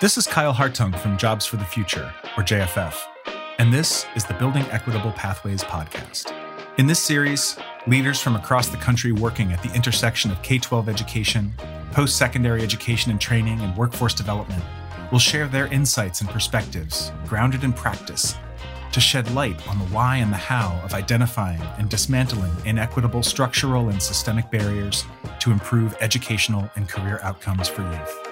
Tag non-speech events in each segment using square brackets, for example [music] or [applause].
This is Kyle Hartung from Jobs for the Future, or JFF, and this is the Building Equitable Pathways podcast. In this series, leaders from across the country working at the intersection of K 12 education, post secondary education and training, and workforce development will share their insights and perspectives, grounded in practice, to shed light on the why and the how of identifying and dismantling inequitable structural and systemic barriers to improve educational and career outcomes for youth.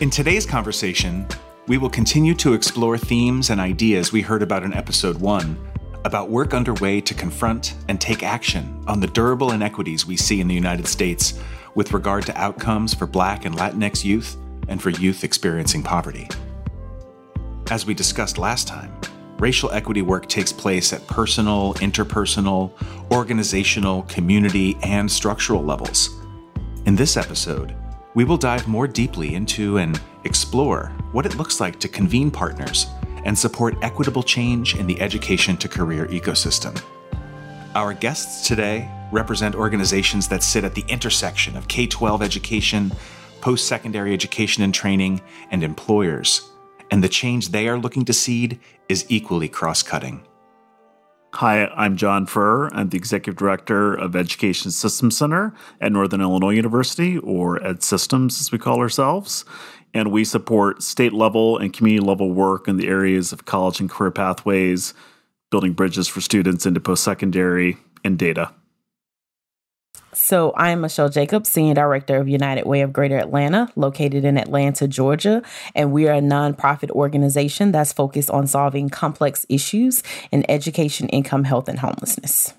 In today's conversation, we will continue to explore themes and ideas we heard about in episode one about work underway to confront and take action on the durable inequities we see in the United States with regard to outcomes for Black and Latinx youth and for youth experiencing poverty. As we discussed last time, racial equity work takes place at personal, interpersonal, organizational, community, and structural levels. In this episode, we will dive more deeply into and explore what it looks like to convene partners and support equitable change in the education to career ecosystem. Our guests today represent organizations that sit at the intersection of K 12 education, post secondary education and training, and employers, and the change they are looking to seed is equally cross cutting. Hi, I'm Jon Furr. I'm the Executive Director of Education Systems Center at Northern Illinois University, or Ed Systems as we call ourselves. And we support state level and community level work in the areas of college and career pathways, building bridges for students into post secondary, and data. So, I am Michele Jacobs, Senior Director of United Way of Greater Atlanta, located in Atlanta, Georgia. And we are a nonprofit organization that's focused on solving complex issues in education, income, health, and homelessness.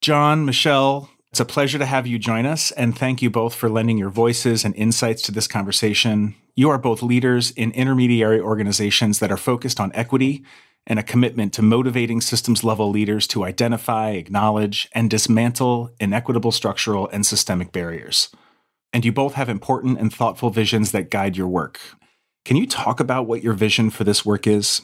Jon, Michele, it's a pleasure to have you join us, and thank you both for lending your voices and insights to this conversation. You are both leaders in intermediary organizations that are focused on equity and a commitment to motivating systems level leaders to identify, acknowledge, and dismantle inequitable structural and systemic barriers. And you both have important and thoughtful visions that guide your work. Can you talk about what your vision for this work is?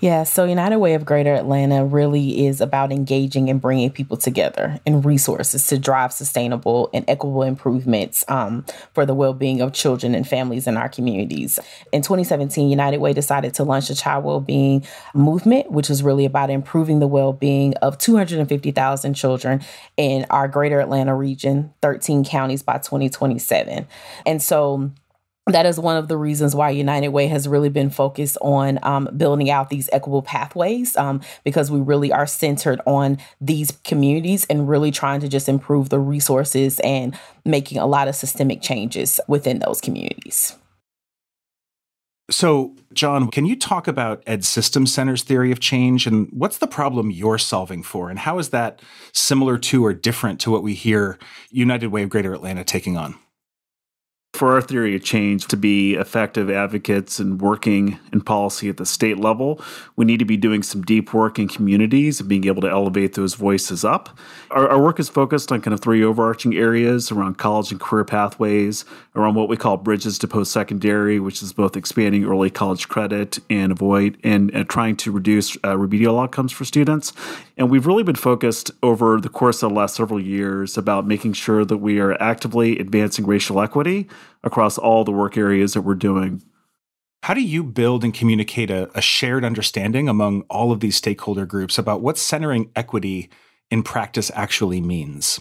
Yeah, so United Way of Greater Atlanta really is about engaging and bringing people together and resources to drive sustainable and equitable improvements um, for the well being of children and families in our communities. In 2017, United Way decided to launch a child well being movement, which is really about improving the well being of 250,000 children in our Greater Atlanta region, 13 counties by 2027. And so, that is one of the reasons why United Way has really been focused on um, building out these equitable pathways um, because we really are centered on these communities and really trying to just improve the resources and making a lot of systemic changes within those communities. So, Jon, can you talk about Ed Systems Center's theory of change and what's the problem you're solving for? And how is that similar to or different to what we hear United Way of Greater Atlanta taking on? For our theory of change to be effective advocates and working in policy at the state level, we need to be doing some deep work in communities and being able to elevate those voices up. Our, our work is focused on kind of three overarching areas around college and career pathways, around what we call bridges to post secondary, which is both expanding early college credit and avoid and, and trying to reduce uh, remedial outcomes for students. And we've really been focused over the course of the last several years about making sure that we are actively advancing racial equity across all the work areas that we're doing. How do you build and communicate a, a, shared understanding among all of these stakeholder groups about what centering equity in practice actually means?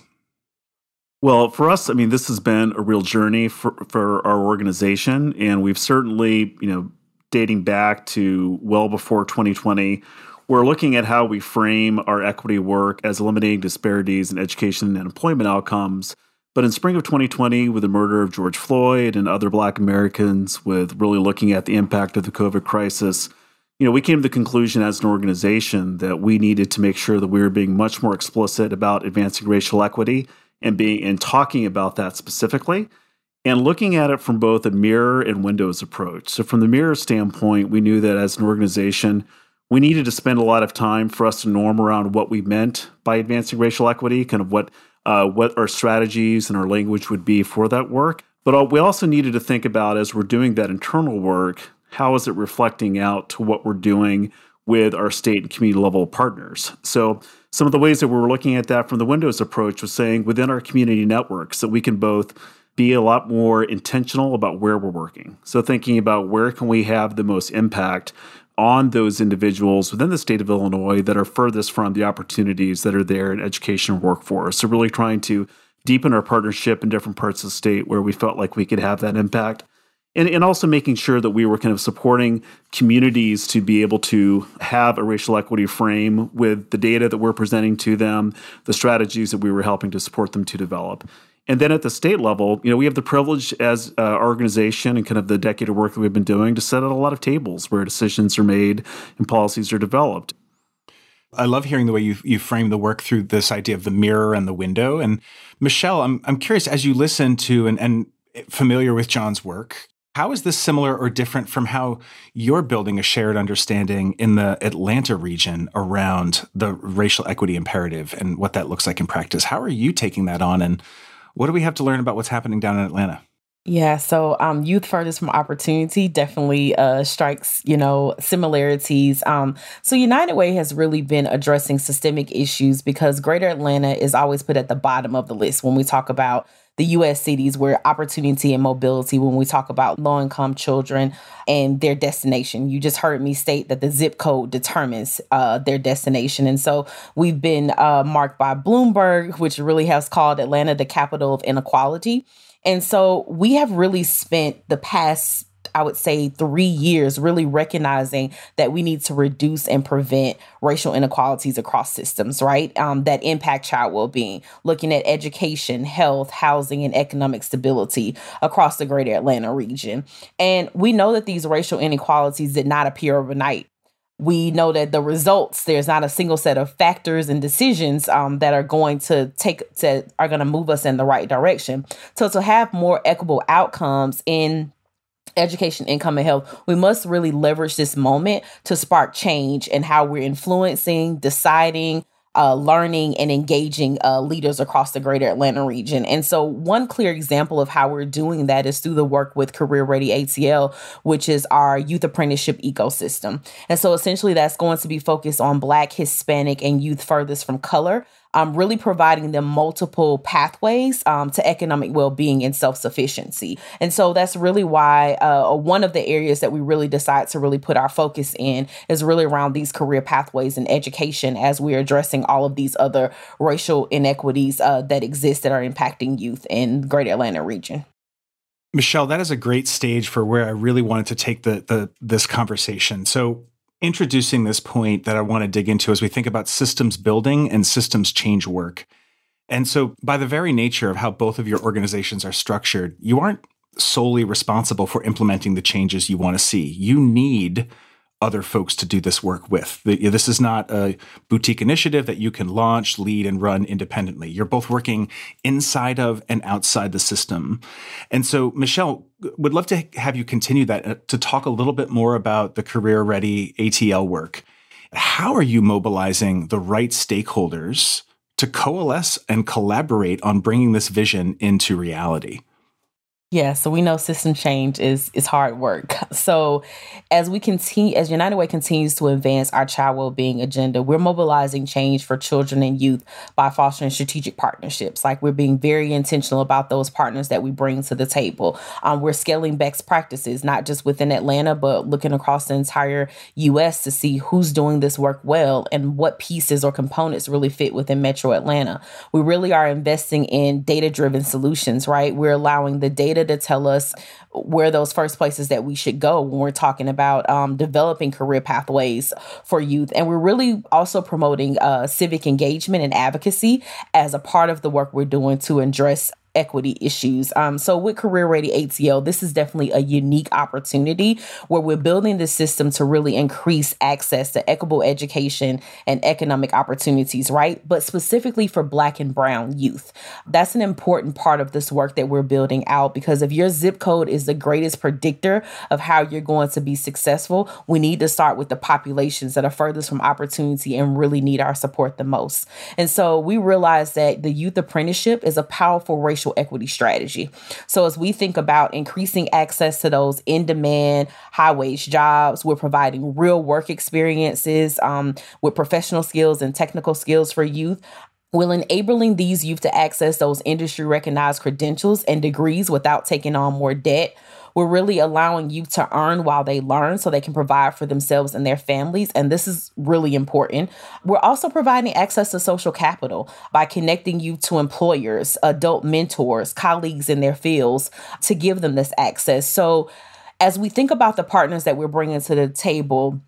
Well, for us, I mean, this has been a real journey for, for our organization, and we've certainly, you know, dating back to well before 2020, we're looking at how we frame our equity work as eliminating disparities in education and employment outcomes but in spring of 2020, with the murder of George Floyd and other Black Americans, with really looking at the impact of the COVID crisis, you know, we came to the conclusion as an organization that we needed to make sure that we were being much more explicit about advancing racial equity and being and talking about that specifically and looking at it from both a mirror and windows approach. So from the mirror standpoint, we knew that as an organization, we needed to spend a lot of time for us to norm around what we meant by advancing racial equity, kind of what uh, what our strategies and our language would be for that work. But we also needed to think about as we're doing that internal work, how is it reflecting out to what we're doing with our state and community level partners. So, some of the ways that we were looking at that from the Windows approach was saying within our community networks that we can both be a lot more intentional about where we're working. So, thinking about where can we have the most impact on those individuals within the state of Illinois that are furthest from the opportunities that are there in education workforce. So, really trying to deepen our partnership in different parts of the state where we felt like we could have that impact and, and also making sure that we were kind of supporting communities to be able to have a racial equity frame with the data that we're presenting to them, the strategies that we were helping to support them to develop. And then at the state level, you know, we have the privilege as uh, our organization and kind of the decade of work that we've been doing to set at a lot of tables where decisions are made and policies are developed. I love hearing the way you you frame the work through this idea of the mirror and the window. And Michele, I'm I'm curious as you listen to and, and familiar with John's work, how is this similar or different from how you're building a shared understanding in the Atlanta region around the racial equity imperative and what that looks like in practice? How are you taking that on and what do we have to learn about what's happening down in Atlanta? Yeah, so um, youth furthest from opportunity definitely uh, strikes, you know, similarities. Um, so United Way has really been addressing systemic issues because Greater Atlanta is always put at the bottom of the list when we talk about the US cities where opportunity and mobility, when we talk about low income children and their destination. You just heard me state that the zip code determines uh, their destination. And so we've been uh, marked by Bloomberg, which really has called Atlanta the capital of inequality. And so we have really spent the past I would say, three years, really recognizing that we need to reduce and prevent racial inequalities across systems, right? Um, that impact child well being, looking at education, health, housing, and economic stability across the greater Atlanta region. And we know that these racial inequalities did not appear overnight we know that the results there's not a single set of factors and decisions um, that are going to take to are going to move us in the right direction so to have more equitable outcomes in education, income, and health, we must really leverage this moment to spark change in how we're influencing, deciding, uh, learning and engaging uh, leaders across the greater Atlanta region. And so, one clear example of how we're doing that is through the work with Career Ready ATL, which is our youth apprenticeship ecosystem. And so, essentially, that's going to be focused on Black, Hispanic, and youth furthest from color um, really providing them multiple pathways um, to economic well being and self sufficiency. And so that's really why uh, one of the areas that we really decide to really put our focus in is really around these career pathways and education as we're addressing all of these other racial inequities uh, that exist that are impacting youth in the greater Atlanta region. Michele, that is a great stage for where I really wanted to take the, the this conversation. So introducing this point that I want to dig into as we think about systems building and systems change work. And so, by the very nature of how both of your organizations are structured, you aren't solely responsible for implementing the changes you want to see. You need other folks to do this work with. This is not a boutique initiative that you can launch, lead, and run independently. You're both working inside of and outside the system. And so, Michele, would love to have you continue that uh, to talk a little bit more about the Career Ready ATL work. How are you mobilizing the right stakeholders to coalesce and collaborate on bringing this vision into reality? Yeah, so we know system change is is hard work. [laughs] So as we continue as United Way continues to advance our child well-being agenda, we're mobilizing change for children and youth by fostering strategic partnerships. Like we're being very intentional about those partners that we bring to the table. Um, we're scaling best practices, not just within Atlanta, but looking across the entire US to see who's doing this work well and what pieces or components really fit within Metro Atlanta. We really are investing in data-driven solutions, right? We're allowing the data data to tell us where those first places that we should go when we're talking about um, developing career pathways for youth. And we're really also promoting uh, civic engagement and advocacy as a part of the work we're doing to address equity issues. Um, so with Career Ready ATL, this is definitely a unique opportunity where we're building the system to really increase access to equitable education and economic opportunities, right? But specifically for Black and Brown youth. That's an important part of this work that we're building out because if your zip code is the greatest predictor of how you're going to be successful, we need to start with the populations that are furthest from opportunity and really need our support the most. And so we realize that the youth apprenticeship is a powerful racial equity strategy. So, as we think about increasing access to those in demand, high wage jobs, we're providing real work experiences um, with professional skills and technical skills for youth. Will enabling these youth to access those industry recognized credentials and degrees without taking on more debt we're really allowing youth to earn while they learn so they can provide for themselves and their families. And this is really important. We're also providing access to social capital by connecting you to employers, adult mentors, colleagues in their fields to give them this access. So, as we think about the partners that we're bringing to the table,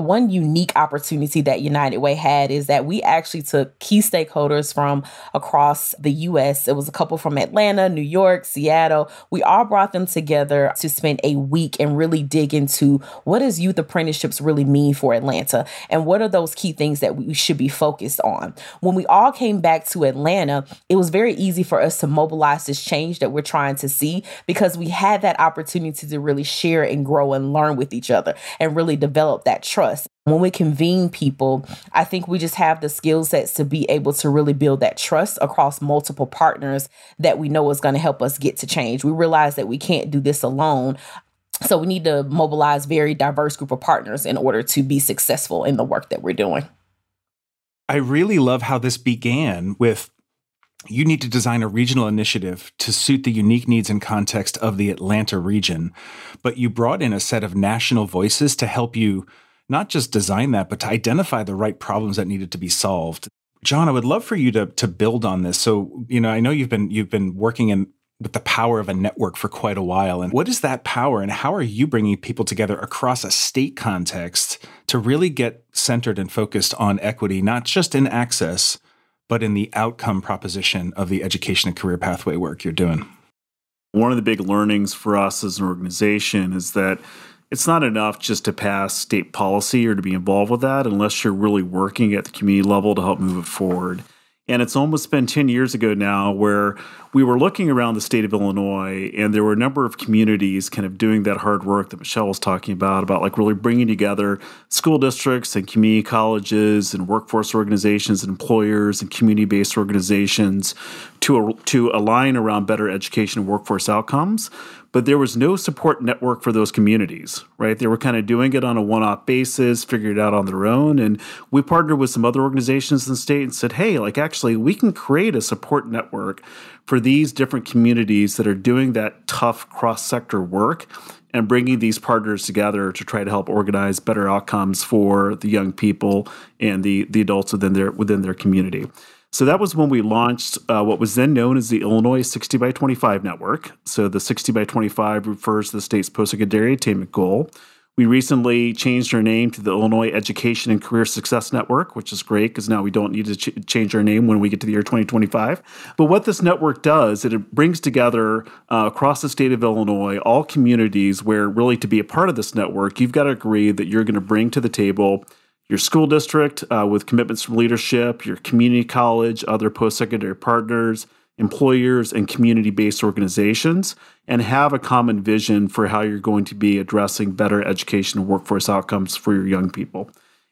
one unique opportunity that United Way had is that we actually took key stakeholders from across the US. It was a couple from Atlanta, New York, Seattle. We all brought them together to spend a week and really dig into what does youth apprenticeships really mean for Atlanta and what are those key things that we should be focused on. When we all came back to Atlanta, it was very easy for us to mobilize this change that we're trying to see because we had that opportunity to really share and grow and learn with each other and really develop that trust When we convene people, I think we just have the skill sets to be able to really build that trust across multiple partners that we know is going to help us get to change. We realize that we can't do this alone. So we need to mobilize very diverse group of partners in order to be successful in the work that we're doing. I really love how this began with you need to design a regional initiative to suit the unique needs and context of the Atlanta region, but you brought in a set of national voices to help you not just design that, but to identify the right problems that needed to be solved. Jon, I would love for you to to build on this. So, you know, I know you've been you've been working in with the power of a network for quite a while. And what is that power and how are you bringing people together across a state context to really get centered and focused on equity, not just in access, but in the outcome proposition of the education and career pathway work you're doing? One of the big learnings for us as an organization is that it's not enough just to pass state policy or to be involved with that unless you're really working at the community level to help move it forward. And it's almost been 10 years ago now where we were looking around the state of Illinois and there were a number of communities kind of doing that hard work that Michele was talking about, about like really bringing together school districts and community colleges and workforce organizations and employers and community based organizations to, to align around better education and workforce outcomes but there was no support network for those communities, right? They were kind of doing it on a one off basis, figured it out on their own. And we partnered with some other organizations in the state and said, hey, like actually, we can create a support network for these different communities that are doing that tough cross sector work and bringing these partners together to try to help organize better outcomes for the young people and the, the adults within their within their community. So that was when we launched uh, what was then known as the Illinois 60 by 25 network. So the 60 by 25 refers to the state's post-secondary attainment goal. We recently changed our name to the Illinois Education and Career Success Network, which is great because now we don't need to ch- change our name when we get to the year 2025. But what this network does, it brings together uh, across the state of Illinois all communities where really to be a part of this network, you've got to agree that you're going to bring to the table your school district uh, with commitments from leadership, your community college, other post secondary partners, employers, and community based organizations, and have a common vision for how you're going to be addressing better education and workforce outcomes for your young people.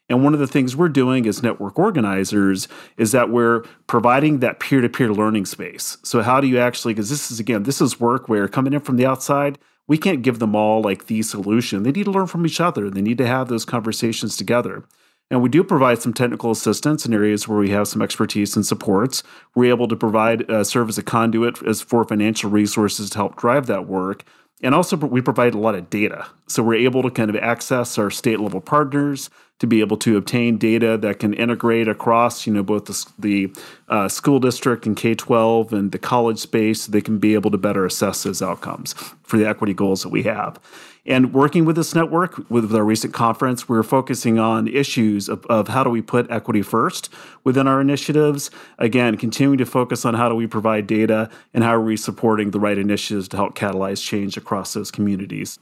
And one of the things we're doing as network organizers is that we're providing that peer to peer learning space. So, how do you actually, because this is again, this is work where coming in from the outside, we can't give them all like the solution. They need to learn from each other, they need to have those conversations together. And we do provide some technical assistance in areas where we have some expertise and supports. We're able to provide uh, serve as a conduit as for financial resources to help drive that work. And also, we provide a lot of data. So we're able to kind of access our state level partners to be able to obtain data that can integrate across, you know, both the, the uh, school district and K 12 and the college space. So they can be able to better assess those outcomes for the equity goals that we have. And working with this network, with our recent conference, we're focusing on issues of, of how do we put equity first within our initiatives. Again, continuing to focus on how do we provide data and how are we supporting the right initiatives to help catalyze change across those communities.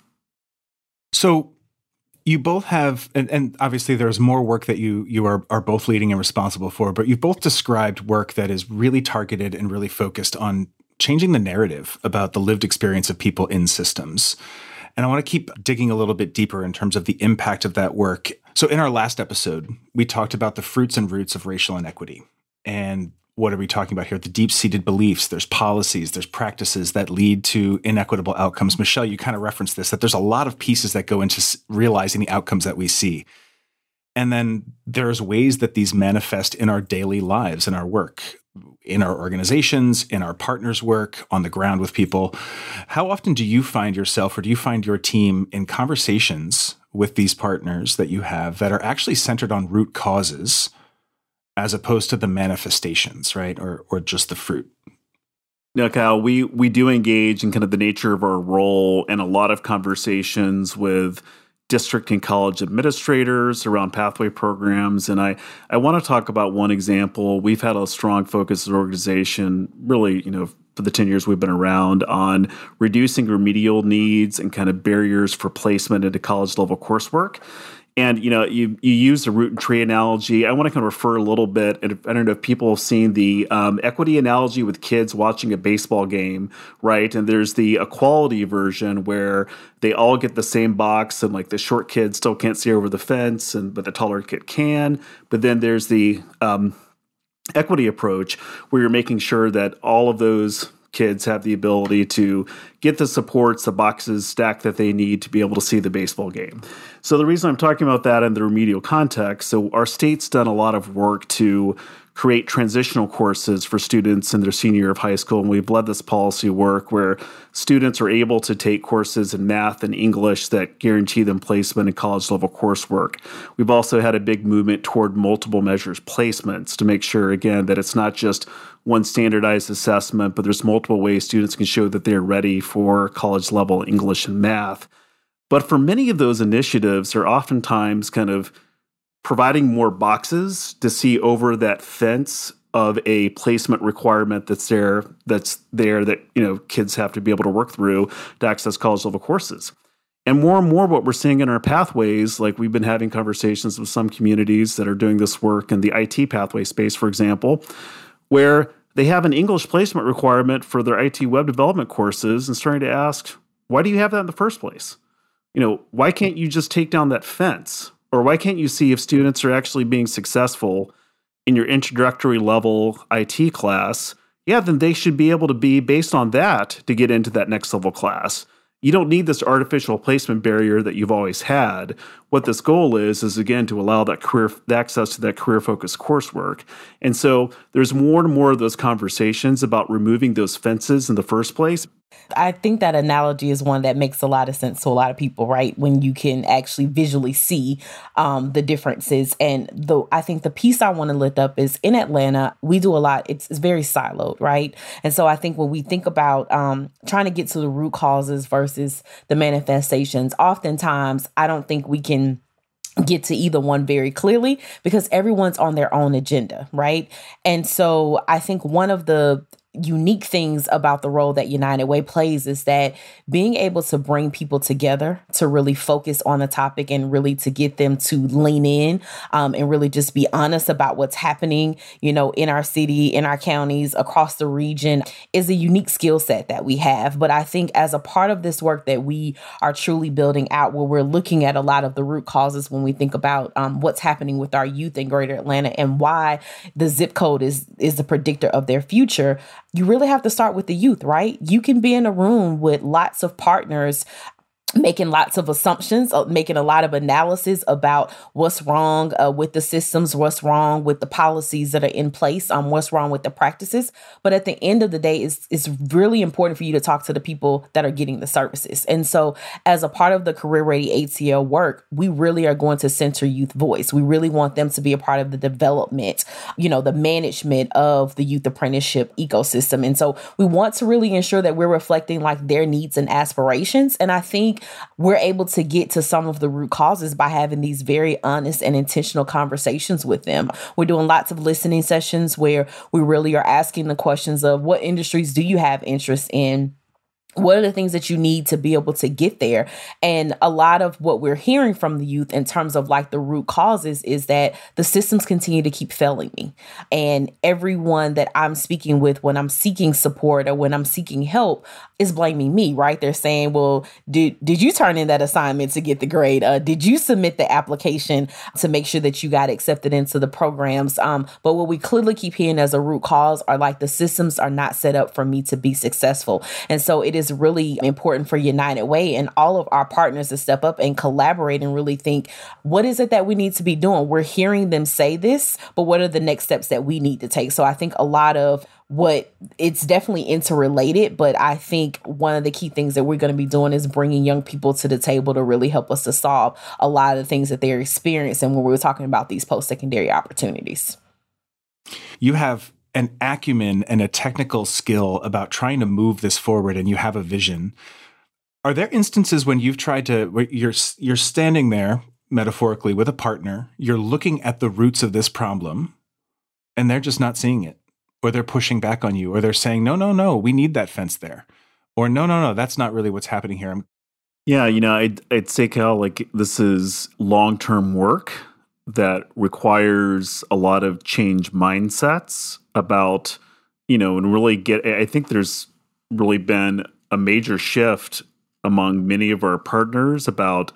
So, you both have and, and, obviously there's more work that you you are, are both leading and responsible for but you've both described work that is really targeted and really focused on changing the narrative about the lived experience of people in systems and I want to keep digging a little bit deeper in terms of the impact of that work. So, in our last episode, we talked about the fruits and roots of racial inequity. And what are we talking about here? The deep seated beliefs, there's policies, there's practices that lead to inequitable outcomes. Michele, you kind of referenced this that there's a lot of pieces that go into realizing the outcomes that we see. And then there's ways that these manifest in our daily lives, in our work, in our organizations, in our partners' work, on the ground with people. How often do you find yourself or do you find your team in conversations with these partners that you have that are actually centered on root causes as opposed to the manifestations, right? Or or just the fruit? No, Kyle, we we do engage in kind of the nature of our role and a lot of conversations with district and college administrators around pathway programs. And I, I want to talk about one example. We've had a strong focus as an organization, really, you know, for the 10 years we've been around on reducing remedial needs and kind of barriers for placement into college level coursework. And you know, you you use the root and tree analogy. I want to kind of refer a little bit. And I don't know if people have seen the um, equity analogy with kids watching a baseball game, right? And there's the equality version where they all get the same box, and like the short kid still can't see over the fence, and but the taller kid can. But then there's the um, equity approach where you're making sure that all of those kids have the ability to get the supports, the boxes stacked that they need to be able to see the baseball game. So the reason I'm talking about that in the remedial context, so our state's done a lot of work to create transitional courses for students in their senior year of high school. And we've led this policy work where students are able to take courses in math and English that guarantee them placement in college level coursework. We've also had a big movement toward multiple measures placements to make sure, again, that it's not just one standardized assessment, but there's multiple ways students can show that they're ready for college level English and math. But for many of those initiatives, they're oftentimes kind of providing more boxes to see over that fence of a placement requirement that's there that's there that you know kids have to be able to work through to access college level courses and more and more what we're seeing in our pathways like we've been having conversations with some communities that are doing this work in the IT pathway space for example where they have an English placement requirement for their IT web development courses and starting to ask why do you have that in the first place you know why can't you just take down that fence or why can't you see if students are actually being successful in your introductory level IT class? Yeah, then they should be able to be based on that to get into that next level class. You don't need this artificial placement barrier that you've always had. What this goal is is again to allow that career access to that career focused coursework. And so there's more and more of those conversations about removing those fences in the first place. I think that analogy is one that makes a lot of sense to a lot of people, right? When you can actually visually see um, the differences. And the I think the piece I want to lift up is in Atlanta, we do a lot. It's, it's very siloed, right? And so I think when we think about um, trying to get to the root causes versus the manifestations, oftentimes I don't think we can get to either one very clearly because everyone's on their own agenda, right? And so I think one of the unique things about the role that United Way plays is that being able to bring people together to really focus on the topic and really to get them to lean in um, and really just be honest about what's happening, you know, in our city, in our counties, across the region is a unique skill set that we have. But I think as a part of this work that we are truly building out, where we're looking at a lot of the root causes when we think about um, what's happening with our youth in Greater Atlanta and why the zip code is is the predictor of their future you really have to start with the youth, right? You can be in a room with lots of partners making lots of assumptions, uh, making a lot of analysis about what's wrong uh, with the systems, what's wrong with the policies that are in place, um, what's wrong with the practices. But at the end of the day, it's, it's really important for you to talk to the people that are getting the services. And so, as a part of the Career Ready ATL work, we really are going to center youth voice. We really want them to be a part of the development, you know, the management of the youth apprenticeship ecosystem. And so, we want to really ensure that we're reflecting like their needs and aspirations. And I think we're able to get to some of the root causes by having these very honest and intentional conversations with them. We're doing lots of listening sessions where we really are asking the questions of what industries do you have interest in? What are the things that you need to be able to get there? And a lot of what we're hearing from the youth in terms of like the root causes is that the systems continue to keep failing me. And everyone that i'm speaking with when i'm seeking support or when i'm seeking help is blaming me right? They're saying well did did you turn in that assignment to get the grade? Uh, did you submit the application to make sure that you got accepted into the programs? Um, but what we clearly keep hearing as a root cause are like the systems are not set up for me to be successful. And so it is is really important for United Way and all of our partners to step up and collaborate and really think what is it that we need to be doing? We're hearing them say this, but what are the next steps that we need to take? So I think a lot of what it's definitely interrelated, but I think one of the key things that we're going to be doing is bringing young people to the table to really help us to solve a lot of the things that they're experiencing when we we're talking about these post secondary opportunities. You have an acumen and a technical skill about trying to move this forward and you have a vision. Are there instances when you've tried to you're you're standing there metaphorically with a partner you're looking at the roots of this problem and they're just not seeing it or they're pushing back on you or they're saying no no no we need that fence there or no no no that's not really what's happening here I'm- yeah you know i'd, I'd say Kyle like this is long-term work that requires a lot of change mindsets about, you know, and really get, I think there's really been a major shift among many of our partners about,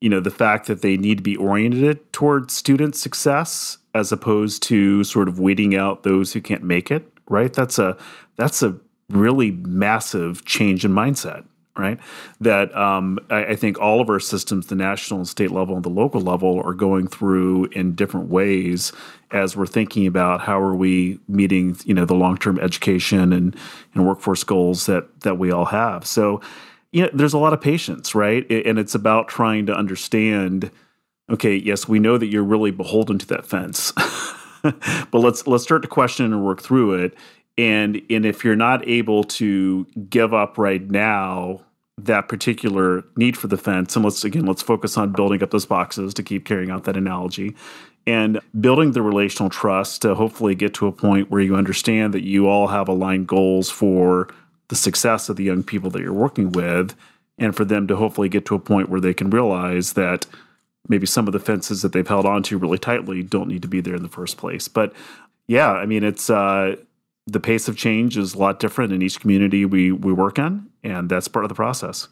you know, the fact that they need to be oriented towards student success as opposed to sort of weeding out those who can't make it, right? That's a, that's a really massive change in mindset right? That um, I, I, think all of our systems, the national and state level and the local level, are going through in different ways as we're thinking about how are we meeting, you know, the long term education and, and workforce goals that that we all have. So, you know, there's a lot of patience, right? And it's about trying to understand. Okay, yes, we know that you're really beholden to that fence. [laughs] but let's let's start to question and work through it and and if you're not able to give up right now that particular need for the fence and let's again let's focus on building up those boxes to keep carrying out that analogy and building the relational trust to hopefully get to a point where you understand that you all have aligned goals for the success of the young people that you're working with and for them to hopefully get to a point where they can realize that maybe some of the fences that they've held onto really tightly don't need to be there in the first place. But yeah i mean it's uh the pace of change is a lot different in each community we we work in, and that's part of the process.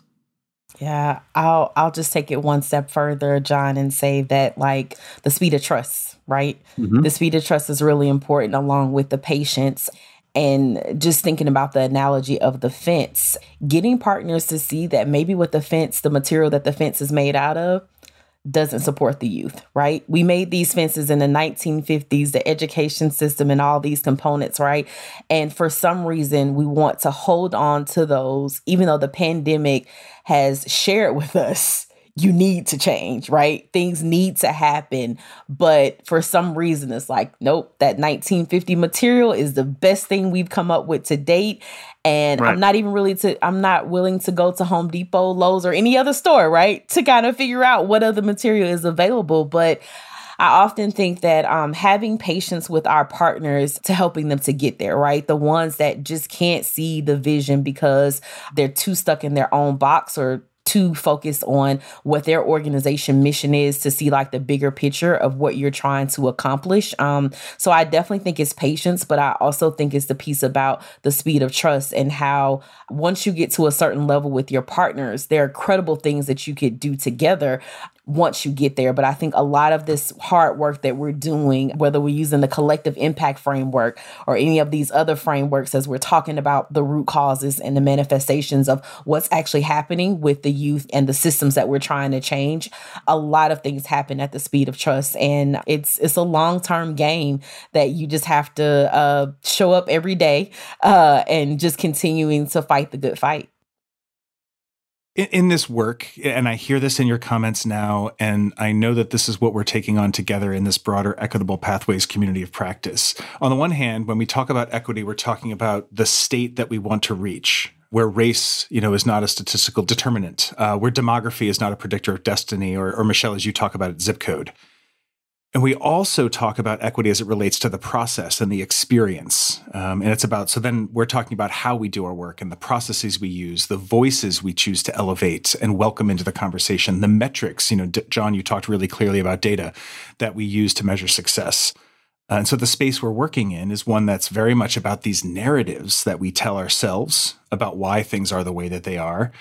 Yeah, I'll I'll just take it one step further, Jon, and say that like the speed of trust, right? Mm-hmm. The speed of trust is really important along with the patience. And just thinking about the analogy of the fence, getting partners to see that maybe with the fence, the material that the fence is made out of, doesn't support the youth, right? We made these fences in the 1950s, the education system and all these components, right? And for some reason, we want to hold on to those, even though the pandemic has shared with us you need to change, right? Things need to happen. But for some reason, it's like, nope, that 1950 material is the best thing we've come up with to date. And right. I'm not even really to, I'm not willing to go to Home Depot, Lowe's, or any other store, right? To kind of figure out what other material is available. But I often think that um, having patience with our partners to helping them to get there, right? The ones that just can't see the vision because they're too stuck in their own box or too focused on what their organization mission is to see like the bigger picture of what you're trying to accomplish. Um, so I definitely think it's patience, but I also think it's the piece about the speed of trust and how once you get to a certain level with your partners, there are credible things that you could do together once you get there. But I think a lot of this hard work that we're doing, whether we're using the collective impact framework or any of these other frameworks, as we're talking about the root causes and the manifestations of what's actually happening with the youth and the systems that we're trying to change, a lot of things happen at the speed of trust. And it's it's a long term game that you just have to uh, show up every day uh, and just continuing to fight the good fight in, in, this work, and I hear this in your comments now, and I know that this is what we're taking on together in this broader equitable pathways community of practice. On the one hand, when we talk about equity, we're talking about the state that we want to reach. Where race, you know, is not a statistical determinant, uh, where demography is not a predictor of destiny, or, or Michele, as you talk about it, zip code. And we also talk about equity as it relates to the process and the experience. Um, and it's about, so then we're talking about how we do our work and the processes we use, the voices we choose to elevate and welcome into the conversation, the metrics. You know, D- Jon, you talked really clearly about data that we use to measure success. Uh, and so the space we're working in is one that's very much about these narratives that we tell ourselves about why things are the way that they are.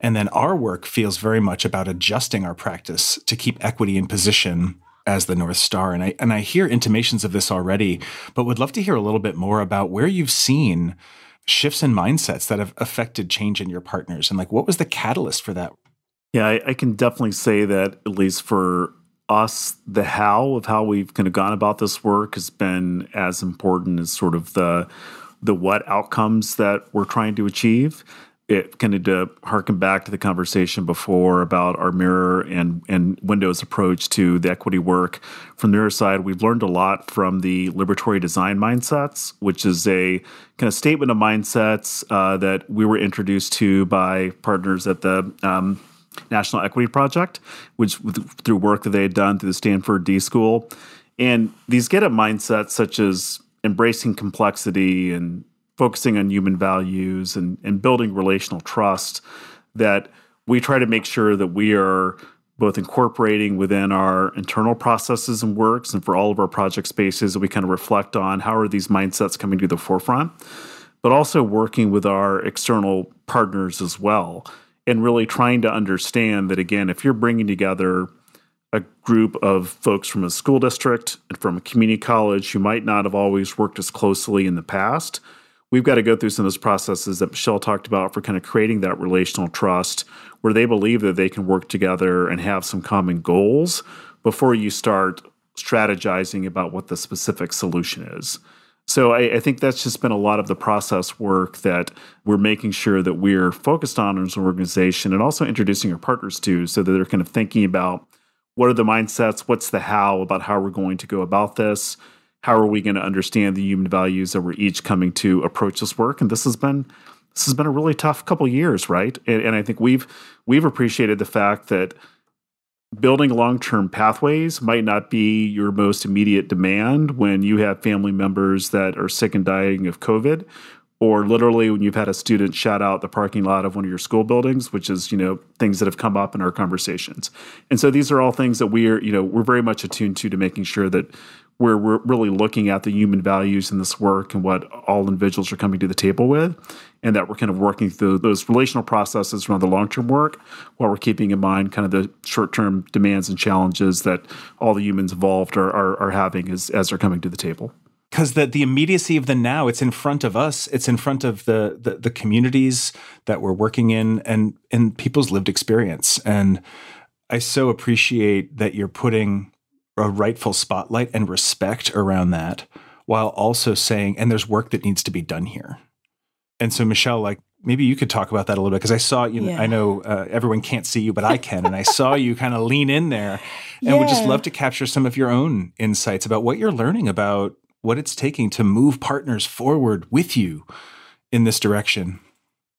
And then our work feels very much about adjusting our practice to keep equity in position as the North Star. And I and I hear intimations of this already, but would love to hear a little bit more about where you've seen shifts in mindsets that have affected change in your partners and like what was the catalyst for that? Yeah, I, I can definitely say that at least for us, the how of how we've kind of gone about this work has been as important as sort of the the what outcomes that we're trying to achieve it kind of to harken back to the conversation before about our mirror and and Windows approach to the equity work. From the mirror side, we've learned a lot from the liberatory design mindsets, which is a kind of statement of mindsets uh, that we were introduced to by partners at the um, National Equity Project, which through work that they had done through the Stanford D School. And these get at mindsets such as embracing complexity and focusing on human values and, and building relational trust that we try to make sure that we are both incorporating within our internal processes and works and for all of our project spaces that we kind of reflect on how are these mindsets coming to the forefront but also working with our external partners as well and really trying to understand that again if you're bringing together a group of folks from a school district and from a community college who might not have always worked as closely in the past we've got to go through some of those processes that Michele talked about for kind of creating that relational trust where they believe that they can work together and have some common goals before you start strategizing about what the specific solution is. So I, I, think that's just been a lot of the process work that we're making sure that we're focused on as an organization and also introducing our partners to so that they're kind of thinking about what are the mindsets, what's the how about how we're going to go about this, how are we going to understand the human values that we're each coming to approach this work? And this has been this has been a really tough couple years, right? And, and I think we've we've appreciated the fact that building long-term pathways might not be your most immediate demand when you have family members that are sick and dying of COVID or literally when you've had a student shout out the parking lot of one of your school buildings which is you know things that have come up in our conversations and so these are all things that we're you know we're very much attuned to to making sure that we're, we're really looking at the human values in this work and what all individuals are coming to the table with and that we're kind of working through those relational processes around the long-term work while we're keeping in mind kind of the short-term demands and challenges that all the humans involved are, are, are having as, as they're coming to the table. Because the, the immediacy of the now it's in front of us it's in front of the, the, the communities that we're working in and and people's lived experience. And i so appreciate that you're putting a rightful spotlight and respect around that while also saying and there's work that needs to be done here and so michele like maybe you could talk about that a little bit because i saw you know yeah. i know uh, everyone can't see you but i can and i saw you [laughs] kind of lean in there and yeah. would just love to capture some of your own insights about what you're learning about what it's taking to move partners forward with you in this direction.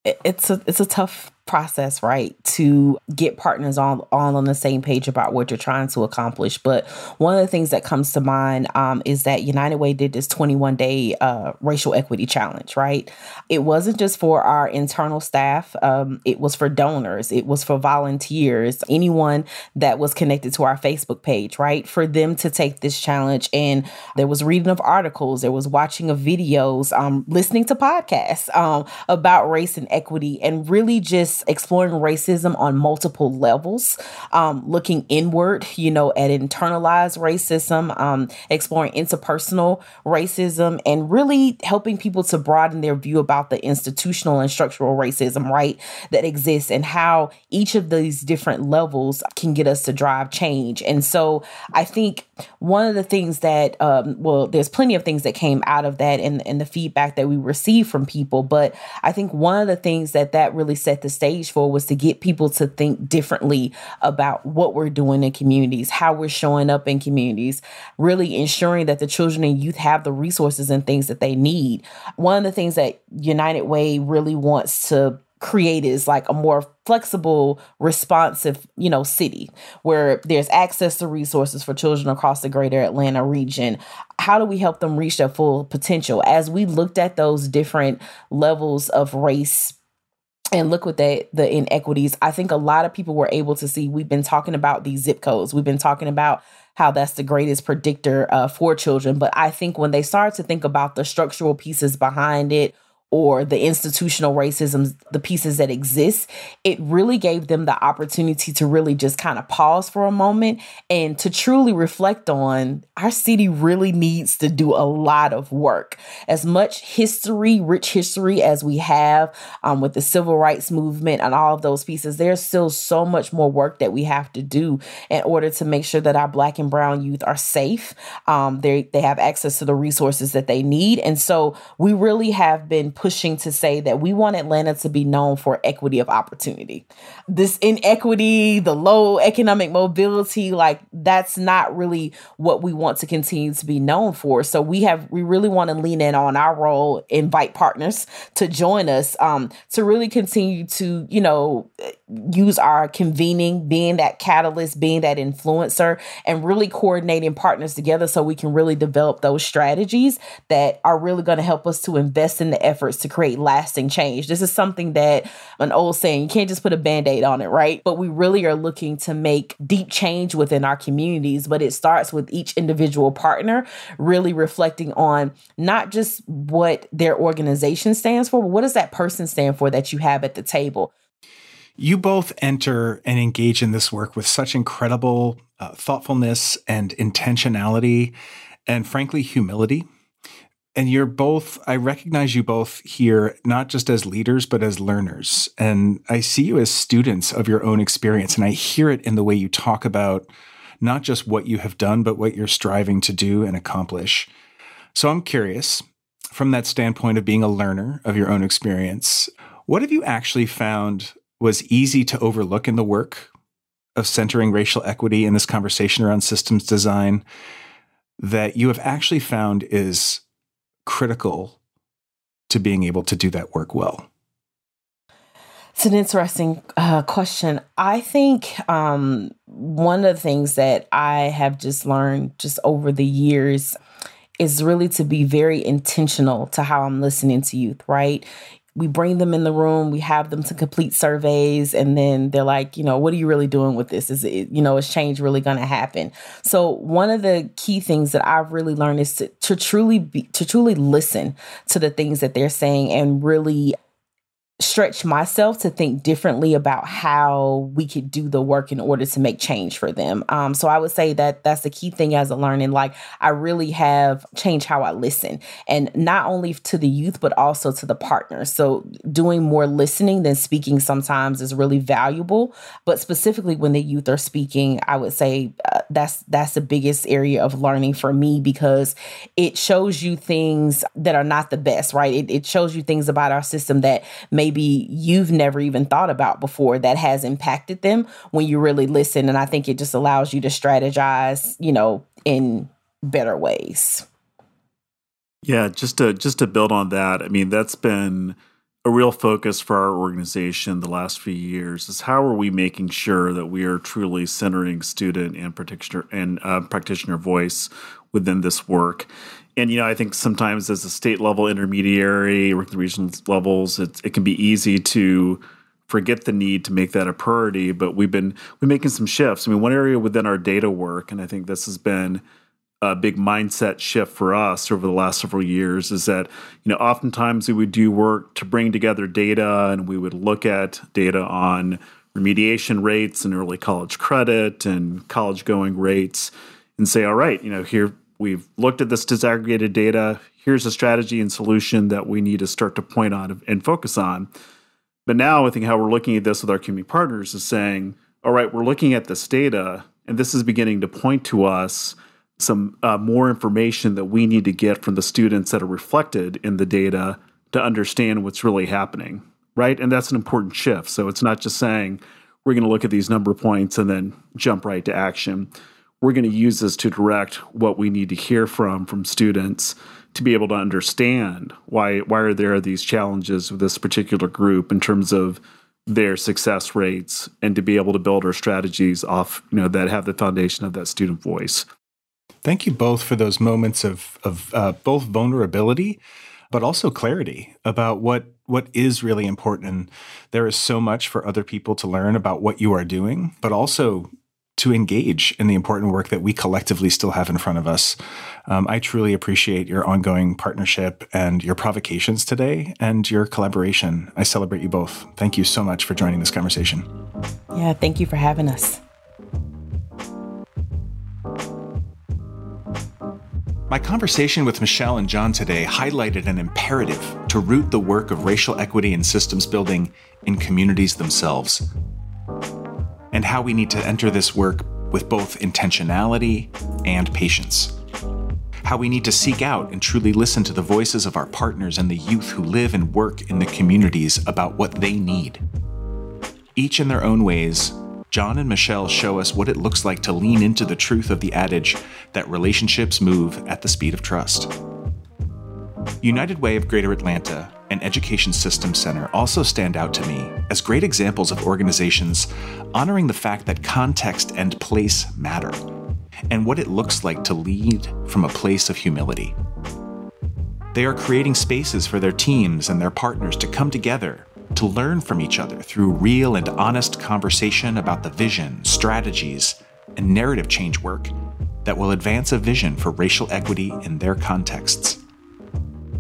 It's a it's a tough process, right? To get partners all, all on the same page about what you're trying to accomplish. But one of the things that comes to mind um, is that United Way did this 21 day uh, racial equity challenge, right? It wasn't just for our internal staff, um, it was for donors, it was for volunteers, anyone that was connected to our Facebook page, right? For them to take this challenge. And there was reading of articles, there was watching of videos, um, listening to podcasts um, about race and equity, and really just exploring racism on multiple levels, um, looking inward, you know, at internalized racism, um, exploring interpersonal racism, and really helping people to broaden their view about the institutional and structural racism, right, that exists and how each of these different levels can get us to drive change. And so I think one of the things that, um, well, there's plenty of things that came out of that and, and the feedback that we received from people, but I think one of the things that that really set the stage for was to get people to think differently about what we're doing in communities, how we're showing up in communities, really ensuring that the children and youth have the resources and things that they need. One of the things that United Way really wants to create is like a more flexible, responsive, you know, city where there's access to resources for children across the greater Atlanta region. How do we help them reach their full potential? As we looked at those different levels of race and look what they the inequities. I think a lot of people were able to see we've been talking about these zip codes. We've been talking about how that's the greatest predictor uh, for children. But i think when they start to think about the structural pieces behind it or the institutional racism, the pieces that exist, it really gave them the opportunity to really just kind of pause for a moment and to truly reflect on our city really needs to do a lot of work. As much history, rich history as we have um, with the civil rights movement and all of those pieces, there's still so much more work that we have to do in order to make sure that our black and brown youth are safe. Um, they, they have access to the resources that they need. And so we really have been pushing to say that we want Atlanta to be known for equity of opportunity. This inequity, the low economic mobility, like that's not really what we want to continue to be known for. So we have we really want to lean in on our role, invite partners to join us um, to really continue to, you know, use our convening, being that catalyst, being that influencer, and really coordinating partners together so we can really develop those strategies that are really going to help us to invest in the efforts to create lasting change. This is something that an old saying, you can't just put a band aid on it, right? But we really are looking to make deep change within our communities. But it starts with each individual partner really reflecting on not just what their organization stands for, but what does that person stand for that you have at the table? You both enter and engage in this work with such incredible uh, thoughtfulness and intentionality, and frankly, humility. And you're both, I recognize you both here, not just as leaders, but as learners. And I see you as students of your own experience. And I hear it in the way you talk about not just what you have done, but what you're striving to do and accomplish. So I'm curious, from that standpoint of being a learner of your own experience, what have you actually found was easy to overlook in the work of centering racial equity in this conversation around systems design that you have actually found is critical to being able to do that work well? It's an interesting uh, question. I think um, one of the things that I have just learned just over the years is really to be very intentional to how I'm listening to youth, right? We bring them in the room we have them to complete surveys and then they're like you know what are you really doing with this? Is it you know is change really going to happen? So one of the key things that i've really learned is to, to truly be to truly listen to the things that they're saying and really stretch myself to think differently about how we could do the work in order to make change for them. Um, so I would say that that's the key thing as a learning. Like I really have changed how I listen, and not only to the youth but also to the partners. So doing more listening than speaking sometimes is really valuable. But specifically when the youth are speaking, I would say uh, that's that's the biggest area of learning for me because it shows you things that are not the best. Right? It, it shows you things about our system that may maybe you've never even thought about before that has impacted them when you really listen. And I think it just allows you to strategize, you know, in better ways. Yeah, just to just to build on that, I mean, that's been a real focus for our organization the last few years is how are we making sure that we are truly centering student and practitioner and uh, practitioner voice within this work and you know, I think sometimes as a state level intermediary or the regional levels, it, it can be easy to forget the need to make that a priority. But we've been we're making some shifts. I mean, one area within our data work, and I think this has been a big mindset shift for us over the last several years, is that you know, oftentimes we would do work to bring together data, and we would look at data on remediation rates and early college credit and college going rates and say, all right, you know, here we've looked at this disaggregated data. Here's a strategy and solution that we need to start to point on and focus on. But now I think how we're looking at this with our community partners is saying, all right, we're looking at this data, and this is beginning to point to us some uh, more information that we need to get from the students that are reflected in the data to understand what's really happening, right? And that's an important shift. So it's not just saying we're going to look at these number points and then jump right to action we're going to use this to direct what we need to hear from from students to be able to understand why why are there these challenges with this particular group in terms of their success rates and to be able to build our strategies off you know that have the foundation of that student voice. Thank you both for those moments of of uh, both vulnerability but also clarity about what what is really important. And there is so much for other people to learn about what you are doing but also to engage in the important work that we collectively still have in front of us. Um, I truly appreciate your ongoing partnership and your provocations today and your collaboration. I celebrate you both. Thank you so much for joining this conversation. Yeah, thank you for having us. My conversation with Michele and Jon today highlighted an imperative to root the work of racial equity and systems building in communities themselves and how we need to enter this work with both intentionality and patience. How we need to seek out and truly listen to the voices of our partners and the youth who live and work in the communities about what they need. Each in their own ways, Jon and Michele show us what it looks like to lean into the truth of the adage that relationships move at the speed of trust. United Way of Greater Atlanta and Education Systems Center also stand out to me as great examples of organizations honoring the fact that context and place matter, and what it looks like to lead from a place of humility. They are creating spaces for their teams and their partners to come together to learn from each other through real and honest conversation about the vision, strategies, and narrative change work that will advance a vision for racial equity in their contexts.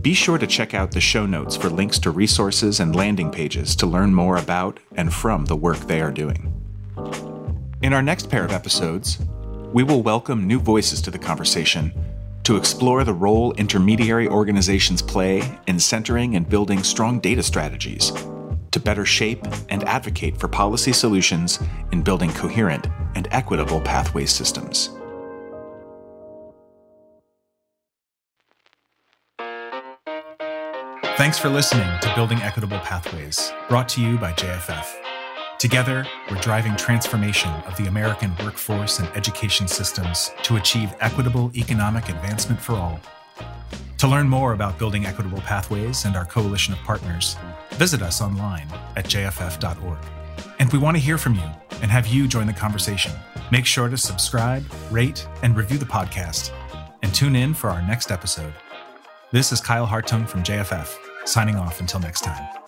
Be sure to check out the show notes for links to resources and landing pages to learn more about and from the work they are doing. In our next pair of episodes, we will welcome new voices to the conversation to explore the role intermediary organizations play in centering and building strong data strategies to better shape and advocate for policy solutions in building coherent and equitable pathway systems. Thanks for listening to Building Equitable Pathways, brought to you by JFF. Together, we're driving transformation of the American workforce and education systems to achieve equitable economic advancement for all. To learn more about Building Equitable Pathways and our coalition of partners, visit us online at jff.org. And we want to hear from you and have you join the conversation. Make sure to subscribe, rate, and review the podcast, and tune in for our next episode. This is Kyle Hartung from JFF, signing off until next time.